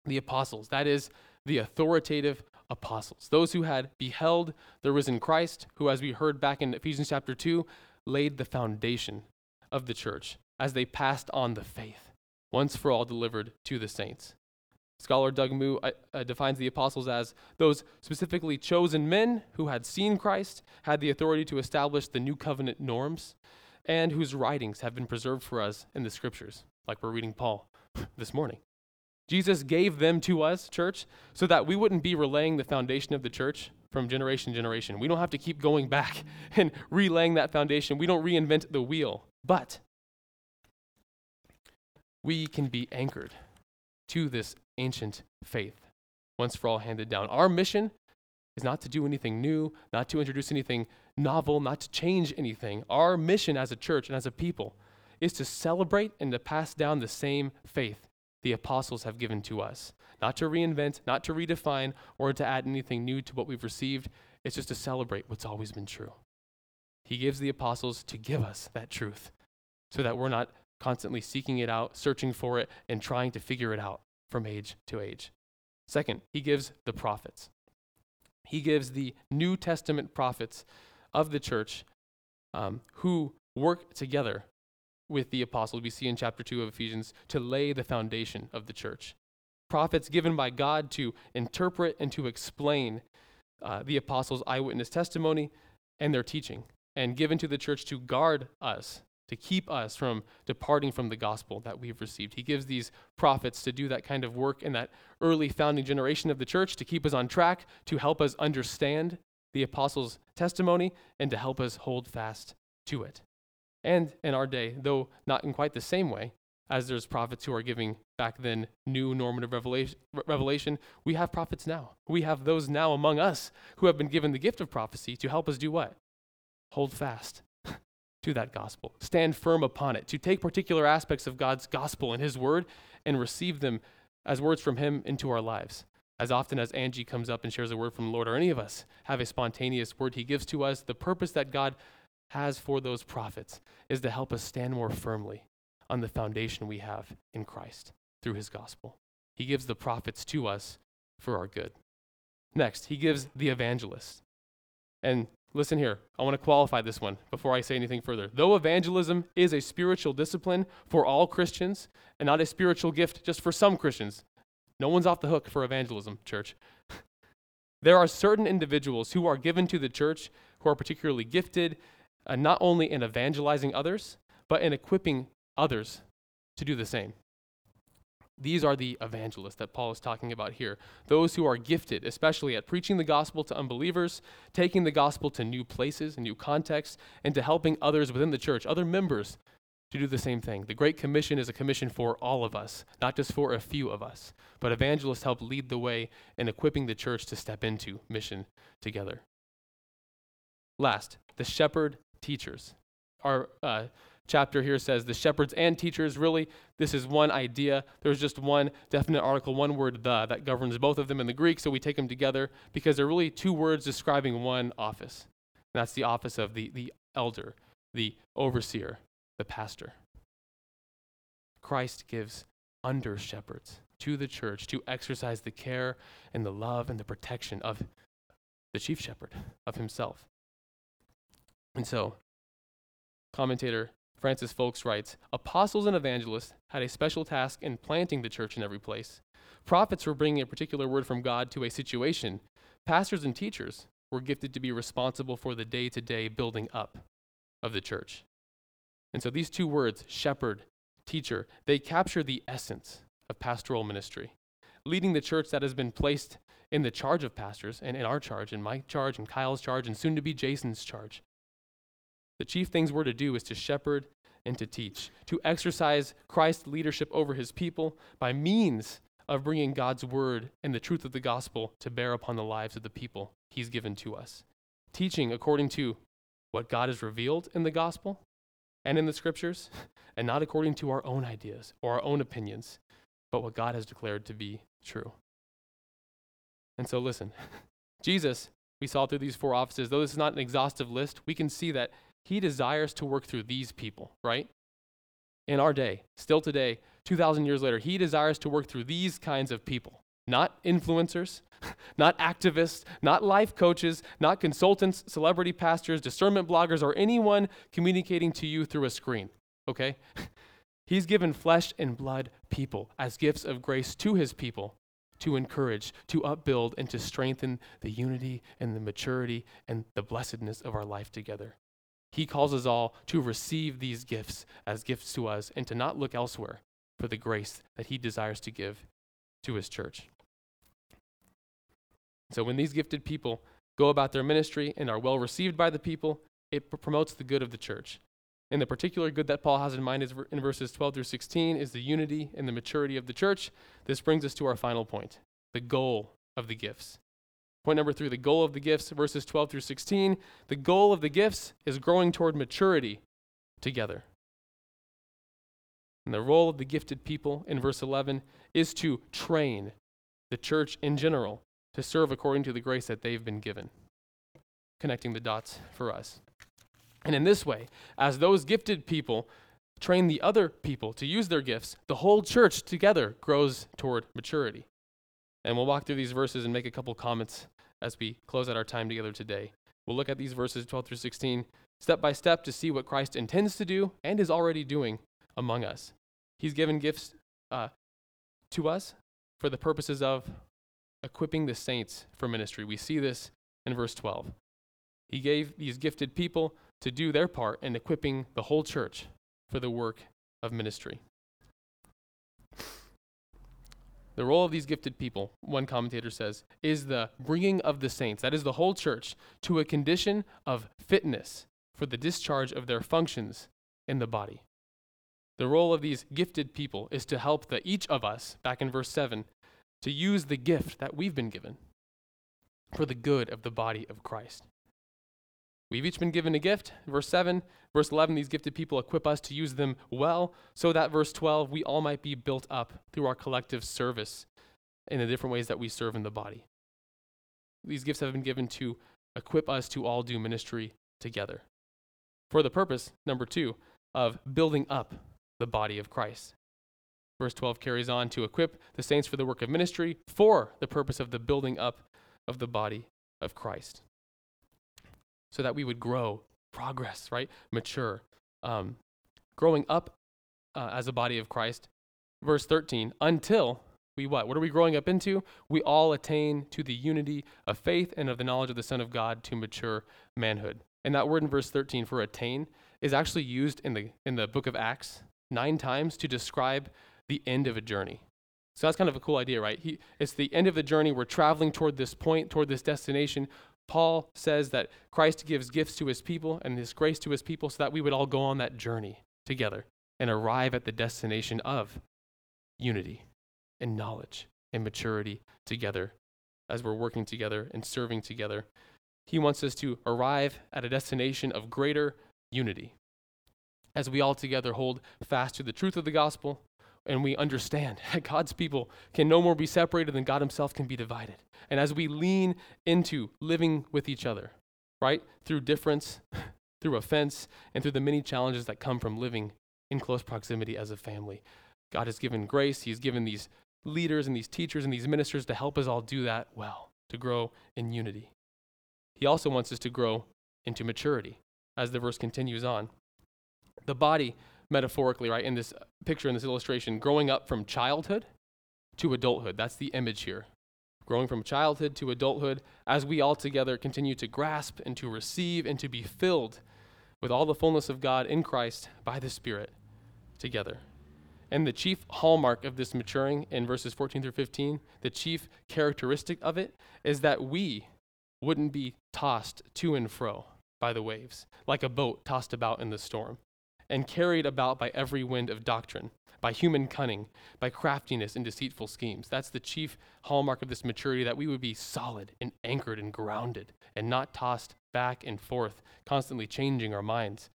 The apostles, that is, the authoritative apostles, those who had beheld the risen Christ, who, as we heard back in Ephesians chapter 2, laid the foundation of the church as they passed on the faith, once for all delivered to the saints. Scholar Doug Moo uh, uh, defines the apostles as those specifically chosen men who had seen Christ, had the authority to establish the new covenant norms, and whose writings have been preserved for us in the scriptures, like we're reading Paul this morning. Jesus gave them to us, church, so that we wouldn't be relaying the foundation of the church from generation to generation. We don't have to keep going back and relaying that foundation. We don't reinvent the wheel. But we can be anchored to this ancient faith once for all handed down. Our mission is not to do anything new, not to introduce anything novel, not to change anything. Our mission as a church and as a people is to celebrate and to pass down the same faith the apostles have given to us. Not to reinvent, not to redefine, or to add anything new to what we've received. It's just to celebrate what's always been true. He gives the apostles to give us that truth so that we're not constantly seeking it out, searching for it, and trying to figure it out from age to age. Second, he gives the prophets. He gives the New Testament prophets of the church um, who work together with the apostles, we see in chapter 2 of Ephesians, to lay the foundation of the church. Prophets given by God to interpret and to explain uh, the apostles' eyewitness testimony and their teaching, and given to the church to guard us to keep us from departing from the gospel that we've received. He gives these prophets to do that kind of work in that early founding generation of the church to keep us on track, to help us understand the apostles' testimony, and to help us hold fast to it. And in our day, though not in quite the same way, as there's prophets who are giving back then new normative revelation, revelation, we have prophets now. We have those now among us who have been given the gift of prophecy to help us do what? Hold fast to that gospel, stand firm upon it, to take particular aspects of God's gospel and His word and receive them as words from Him into our lives. As often as Angie comes up and shares a word from the Lord, or any of us have a spontaneous word He gives to us, the purpose that God has for those prophets is to help us stand more firmly on the foundation we have in Christ through His gospel. He gives the prophets to us for our good. Next, He gives the evangelists. And Listen here, I want to qualify this one before I say anything further. Though evangelism is a spiritual discipline for all Christians and not a spiritual gift just for some Christians, no one's off the hook for evangelism, church. there are certain individuals who are given to the church who are particularly gifted, uh, not only in evangelizing others, but in equipping others to do the same. These are the evangelists that Paul is talking about here. Those who are gifted, especially at preaching the gospel to unbelievers, taking the gospel to new places and new contexts, and to helping others within the church, other members, to do the same thing. The Great Commission is a commission for all of us, not just for a few of us. But evangelists help lead the way in equipping the church to step into mission together. Last, the shepherd teachers. are. uh, chapter here says the shepherds and teachers. Really, this is one idea. There's just one definite article, one word, the, that governs both of them in the Greek, so we take them together because they're really two words describing one office. And that's the office of the, the elder, the overseer, the pastor. Christ gives under shepherds to the church to exercise the care and the love and the protection of the chief shepherd, of himself. And so, commentator Francis Foulkes writes Apostles and evangelists had a special task in planting the church in every place. Prophets were bringing a particular word from God to a situation. Pastors and teachers were gifted to be responsible for the day to day building up of the church. And so these two words, shepherd, teacher, they capture the essence of pastoral ministry. Leading the church that has been placed in the charge of pastors, and in our charge, in my charge, and Kyle's charge, and soon to be Jason's charge. The chief things we're to do is to shepherd and to teach, to exercise Christ's leadership over his people by means of bringing God's word and the truth of the gospel to bear upon the lives of the people he's given to us. Teaching according to what God has revealed in the gospel and in the scriptures, and not according to our own ideas or our own opinions, but what God has declared to be true. And so, listen, Jesus, we saw through these four offices, though this is not an exhaustive list, we can see that he desires to work through these people, right? In our day, still today, 2,000 years later, he desires to work through these kinds of people. Not influencers, not activists, not life coaches, not consultants, celebrity pastors, discernment bloggers, or anyone communicating to you through a screen, okay? He's given flesh and blood people as gifts of grace to his people to encourage, to upbuild, and to strengthen the unity and the maturity and the blessedness of our life together. He calls us all to receive these gifts as gifts to us and to not look elsewhere for the grace that He desires to give to his church. So when these gifted people go about their ministry and are well received by the people, it pr- promotes the good of the church. And the particular good that Paul has in mind is in verses 12 through 16 is the unity and the maturity of the church. This brings us to our final point the goal of the gifts. Point number three the goal of the gifts, verses 12 through 16. The goal of the gifts is growing toward maturity together. And the role of the gifted people in verse 11 is to train the church in general to serve according to the grace that they've been given. Connecting the dots for us. And in this way, as those gifted people train the other people to use their gifts, the whole church together grows toward maturity. And we'll walk through these verses and make a couple comments as we close out our time together today. We'll look at these verses 12 through 16 step by step to see what Christ intends to do and is already doing among us. He's given gifts uh, to us for the purposes of equipping the saints for ministry. We see this in verse 12. He gave these gifted people to do their part in equipping the whole church for the work of ministry. The role of these gifted people, one commentator says, is the bringing of the saints, that is the whole church, to a condition of fitness for the discharge of their functions in the body. The role of these gifted people is to help the each of us, back in verse 7, to use the gift that we've been given for the good of the body of Christ. We've each been given a gift. Verse 7, verse 11, these gifted people equip us to use them well, so that verse 12, we all might be built up through our collective service in the different ways that we serve in the body. These gifts have been given to equip us to all do ministry together. For the purpose, number two, of building up the body of Christ. Verse 12 carries on to equip the saints for the work of ministry for the purpose of the building up of the body of Christ so that we would grow, progress, right? Mature. Um, growing up uh, as a body of Christ. Verse 13, until we what? What are we growing up into? We all attain to the unity of faith and of the knowledge of the Son of God to mature manhood. And that word in verse 13 for attain is actually used in the, in the book of Acts nine times to describe the end of a journey. So that's kind of a cool idea, right? He, it's the end of the journey. We're traveling toward this point, toward this destination. Paul says that Christ gives gifts to his people and his grace to his people so that we would all go on that journey together and arrive at the destination of unity and knowledge and maturity together as we're working together and serving together. He wants us to arrive at a destination of greater unity as we all together hold fast to the truth of the gospel and we understand that God's people can no more be separated than God Himself can be divided. And as we lean into living with each other, right, through difference, through offense, and through the many challenges that come from living in close proximity as a family, God has given grace. He's given these leaders and these teachers and these ministers to help us all do that well, to grow in unity. He also wants us to grow into maturity as the verse continues on. The body metaphorically, right, in this uh, picture, in this illustration, growing up from childhood to adulthood. That's the image here. Growing from childhood to adulthood as we all together continue to grasp and to receive and to be filled with all the fullness of God in Christ by the Spirit together. And the chief hallmark of this maturing in verses 14 through 15, the chief characteristic of it, is that we wouldn't be tossed to and fro by the waves, like a boat tossed about in the storm and carried about by every wind of doctrine, by human cunning, by craftiness and deceitful schemes. That's the chief hallmark of this maturity that we would be solid and anchored and grounded and not tossed back and forth, constantly changing our minds.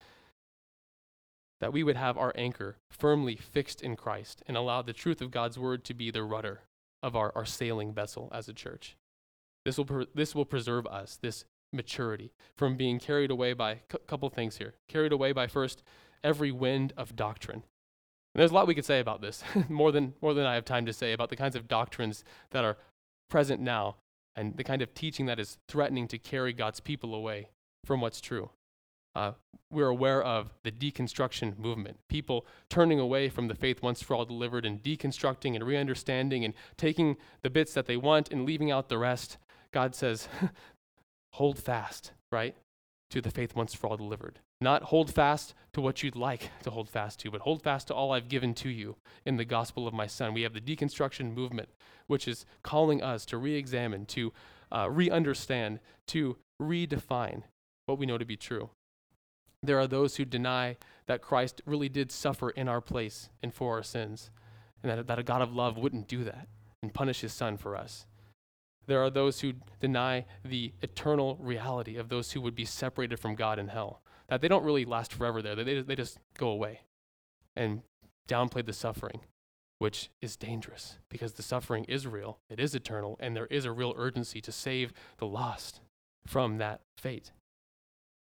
That we would have our anchor firmly fixed in Christ and allow the truth of God's word to be the rudder of our, our sailing vessel as a church. This will, pre- this will preserve us, this maturity, from being carried away by a c- couple things here. Carried away by first every wind of doctrine. And there's a lot we could say about this, more, than, more than I have time to say about the kinds of doctrines that are present now and the kind of teaching that is threatening to carry God's people away from what's true. Uh, we're aware of the deconstruction movement, people turning away from the faith once for all delivered and deconstructing and re-understanding and taking the bits that they want and leaving out the rest. God says, hold fast, right, to the faith once for all delivered. Not hold fast to what you'd like to hold fast to, but hold fast to all I've given to you in the gospel of my Son. We have the deconstruction movement, which is calling us to re examine, to uh, re understand, to redefine what we know to be true. There are those who deny that Christ really did suffer in our place and for our sins, and that, that a God of love wouldn't do that and punish his Son for us. There are those who deny the eternal reality of those who would be separated from God in hell that they don't really last forever there. They, they just go away and downplay the suffering, which is dangerous because the suffering is real, it is eternal, and there is a real urgency to save the lost from that fate.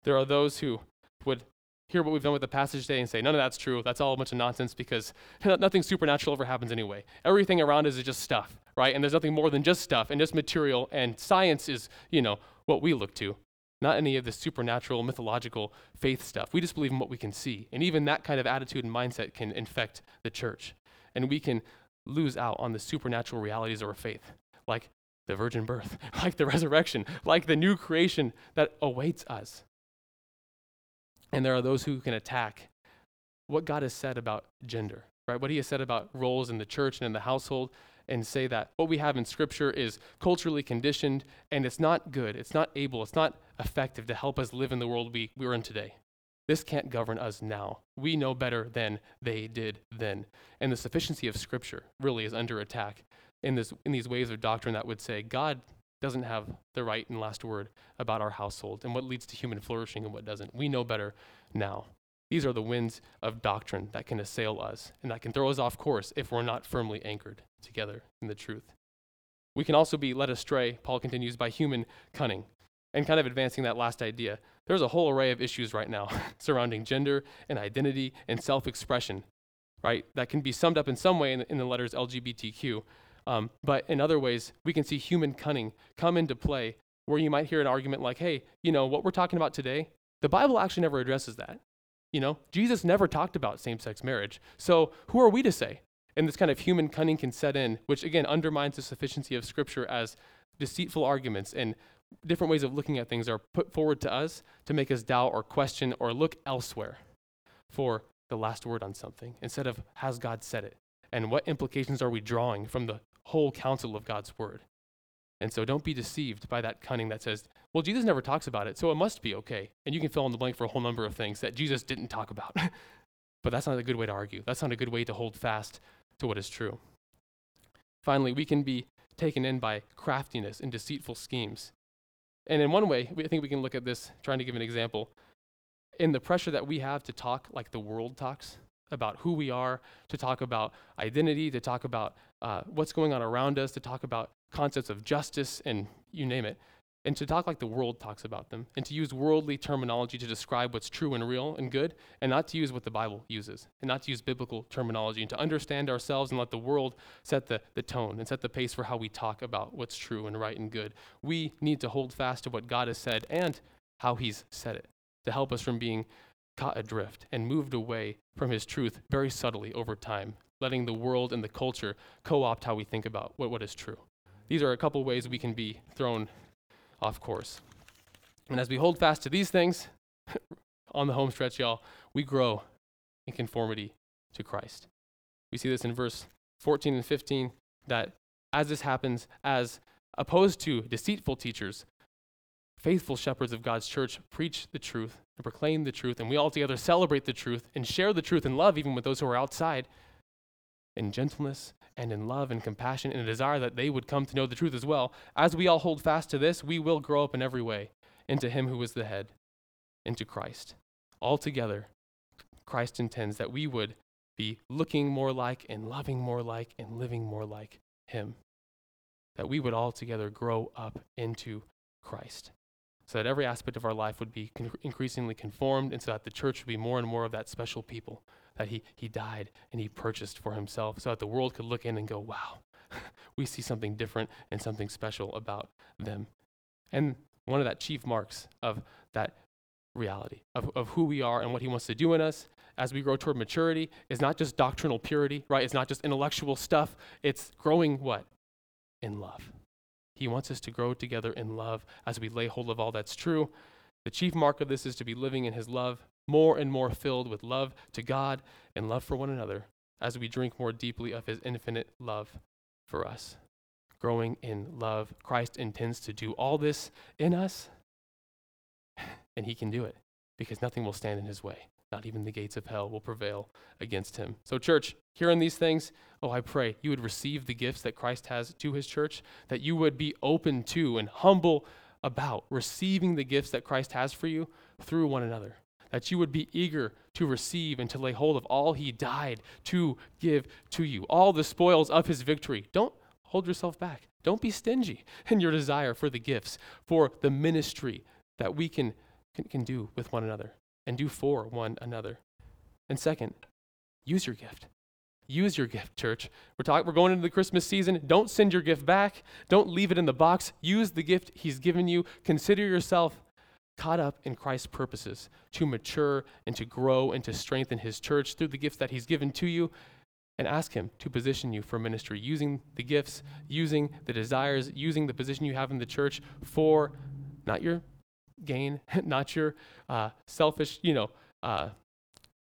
There are those who would hear what we've done with the passage today and say, none of that's true. That's all a bunch of nonsense because nothing supernatural ever happens anyway. Everything around us is just stuff, right? And there's nothing more than just stuff and just material, and science is, you know, what we look to not any of the supernatural, mythological faith stuff. We just believe in what we can see. And even that kind of attitude and mindset can infect the church. And we can lose out on the supernatural realities of our faith, like the virgin birth, like the resurrection, like the new creation that awaits us. And there are those who can attack what God has said about gender, right? What he has said about roles in the church and in the household, and say that what we have in Scripture is culturally conditioned and it's not good, it's not able, it's not effective to help us live in the world we, we're in today. This can't govern us now. We know better than they did then. And the sufficiency of Scripture really is under attack in, this, in these ways of doctrine that would say God doesn't have the right and last word about our household and what leads to human flourishing and what doesn't. We know better now. These are the winds of doctrine that can assail us and that can throw us off course if we're not firmly anchored together in the truth. We can also be led astray, Paul continues, by human cunning. And kind of advancing that last idea, there's a whole array of issues right now surrounding gender and identity and self expression, right? That can be summed up in some way in the, in the letters LGBTQ. Um, but in other ways, we can see human cunning come into play where you might hear an argument like, hey, you know, what we're talking about today, the Bible actually never addresses that. You know, Jesus never talked about same sex marriage. So who are we to say? And this kind of human cunning can set in, which again undermines the sufficiency of Scripture as deceitful arguments and different ways of looking at things are put forward to us to make us doubt or question or look elsewhere for the last word on something instead of has God said it? And what implications are we drawing from the whole counsel of God's word? And so don't be deceived by that cunning that says, well, Jesus never talks about it, so it must be okay. And you can fill in the blank for a whole number of things that Jesus didn't talk about. but that's not a good way to argue. That's not a good way to hold fast to what is true. Finally, we can be taken in by craftiness and deceitful schemes. And in one way, I think we can look at this, trying to give an example. In the pressure that we have to talk like the world talks about who we are, to talk about identity, to talk about uh, what's going on around us, to talk about concepts of justice, and you name it, and to talk like the world talks about them, and to use worldly terminology to describe what's true and real and good, and not to use what the Bible uses, and not to use biblical terminology, and to understand ourselves and let the world set the, the tone and set the pace for how we talk about what's true and right and good. We need to hold fast to what God has said and how He's said it to help us from being caught adrift and moved away from His truth very subtly over time, letting the world and the culture co opt how we think about what, what is true. These are a couple ways we can be thrown off course. And as we hold fast to these things on the home stretch, y'all, we grow in conformity to Christ. We see this in verse 14 and 15 that as this happens, as opposed to deceitful teachers, faithful shepherds of God's church preach the truth and proclaim the truth, and we all together celebrate the truth and share the truth in love, even with those who are outside, in gentleness and in love and compassion and a desire that they would come to know the truth as well. As we all hold fast to this, we will grow up in every way into Him who is the head, into Christ. Altogether, Christ intends that we would be looking more like and loving more like and living more like Him. That we would all together grow up into Christ. So that every aspect of our life would be con- increasingly conformed, and so that the church would be more and more of that special people that he, he died and he purchased for himself so that the world could look in and go, wow, we see something different and something special about them. And one of that chief marks of that reality, of, of who we are and what he wants to do in us as we grow toward maturity, is not just doctrinal purity, right? It's not just intellectual stuff. It's growing what? In love. He wants us to grow together in love as we lay hold of all that's true. The chief mark of this is to be living in his love more and more filled with love to God and love for one another as we drink more deeply of his infinite love for us. Growing in love, Christ intends to do all this in us, and he can do it because nothing will stand in his way. Not even the gates of hell will prevail against him. So, church, hearing these things, oh, I pray you would receive the gifts that Christ has to his church, that you would be open to and humble about receiving the gifts that Christ has for you through one another. That you would be eager to receive and to lay hold of all he died to give to you, all the spoils of his victory. Don't hold yourself back. Don't be stingy in your desire for the gifts, for the ministry that we can, can, can do with one another and do for one another. And second, use your gift. Use your gift, church. We're talking we're going into the Christmas season. Don't send your gift back. Don't leave it in the box. Use the gift he's given you. Consider yourself caught up in Christ's purposes to mature and to grow and to strengthen his church through the gifts that he's given to you and ask him to position you for ministry using the gifts, using the desires, using the position you have in the church for not your gain, not your uh, selfish, you know, uh,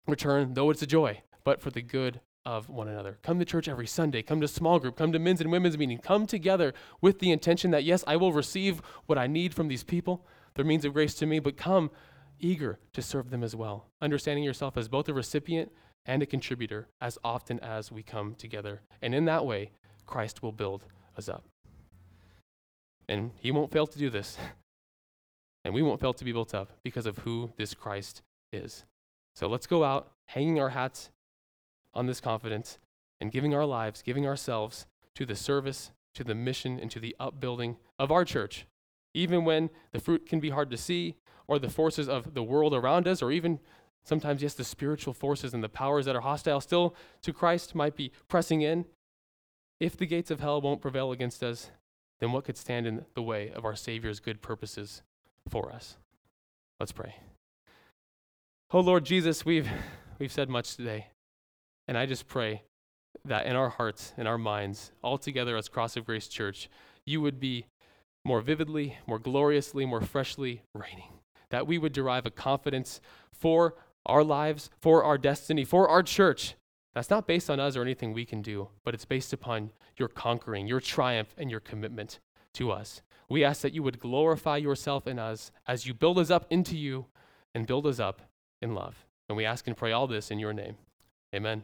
return, though it's a joy, but for the good of one another. Come to church every Sunday. Come to small group. Come to men's and women's meeting. Come together with the intention that, yes, I will receive what I need from these people, their means of grace to me, but come eager to serve them as well, understanding yourself as both a recipient and a contributor as often as we come together. And in that way, Christ will build us up. And he won't fail to do this. And we won't fail to be built up because of who this Christ is. So let's go out hanging our hats on this confidence and giving our lives, giving ourselves to the service, to the mission, and to the upbuilding of our church. Even when the fruit can be hard to see, or the forces of the world around us, or even sometimes, yes, the spiritual forces and the powers that are hostile still to Christ might be pressing in. If the gates of hell won't prevail against us, then what could stand in the way of our Savior's good purposes for us? Let's pray. Oh Lord Jesus, we've, we've said much today. And I just pray that in our hearts, in our minds, all together as Cross of Grace Church, you would be more vividly, more gloriously, more freshly reigning. That we would derive a confidence for our lives, for our destiny, for our church. That's not based on us or anything we can do, but it's based upon your conquering, your triumph, and your commitment to us. We ask that you would glorify yourself in us as you build us up into you and build us up in love. And we ask and pray all this in your name. Amen.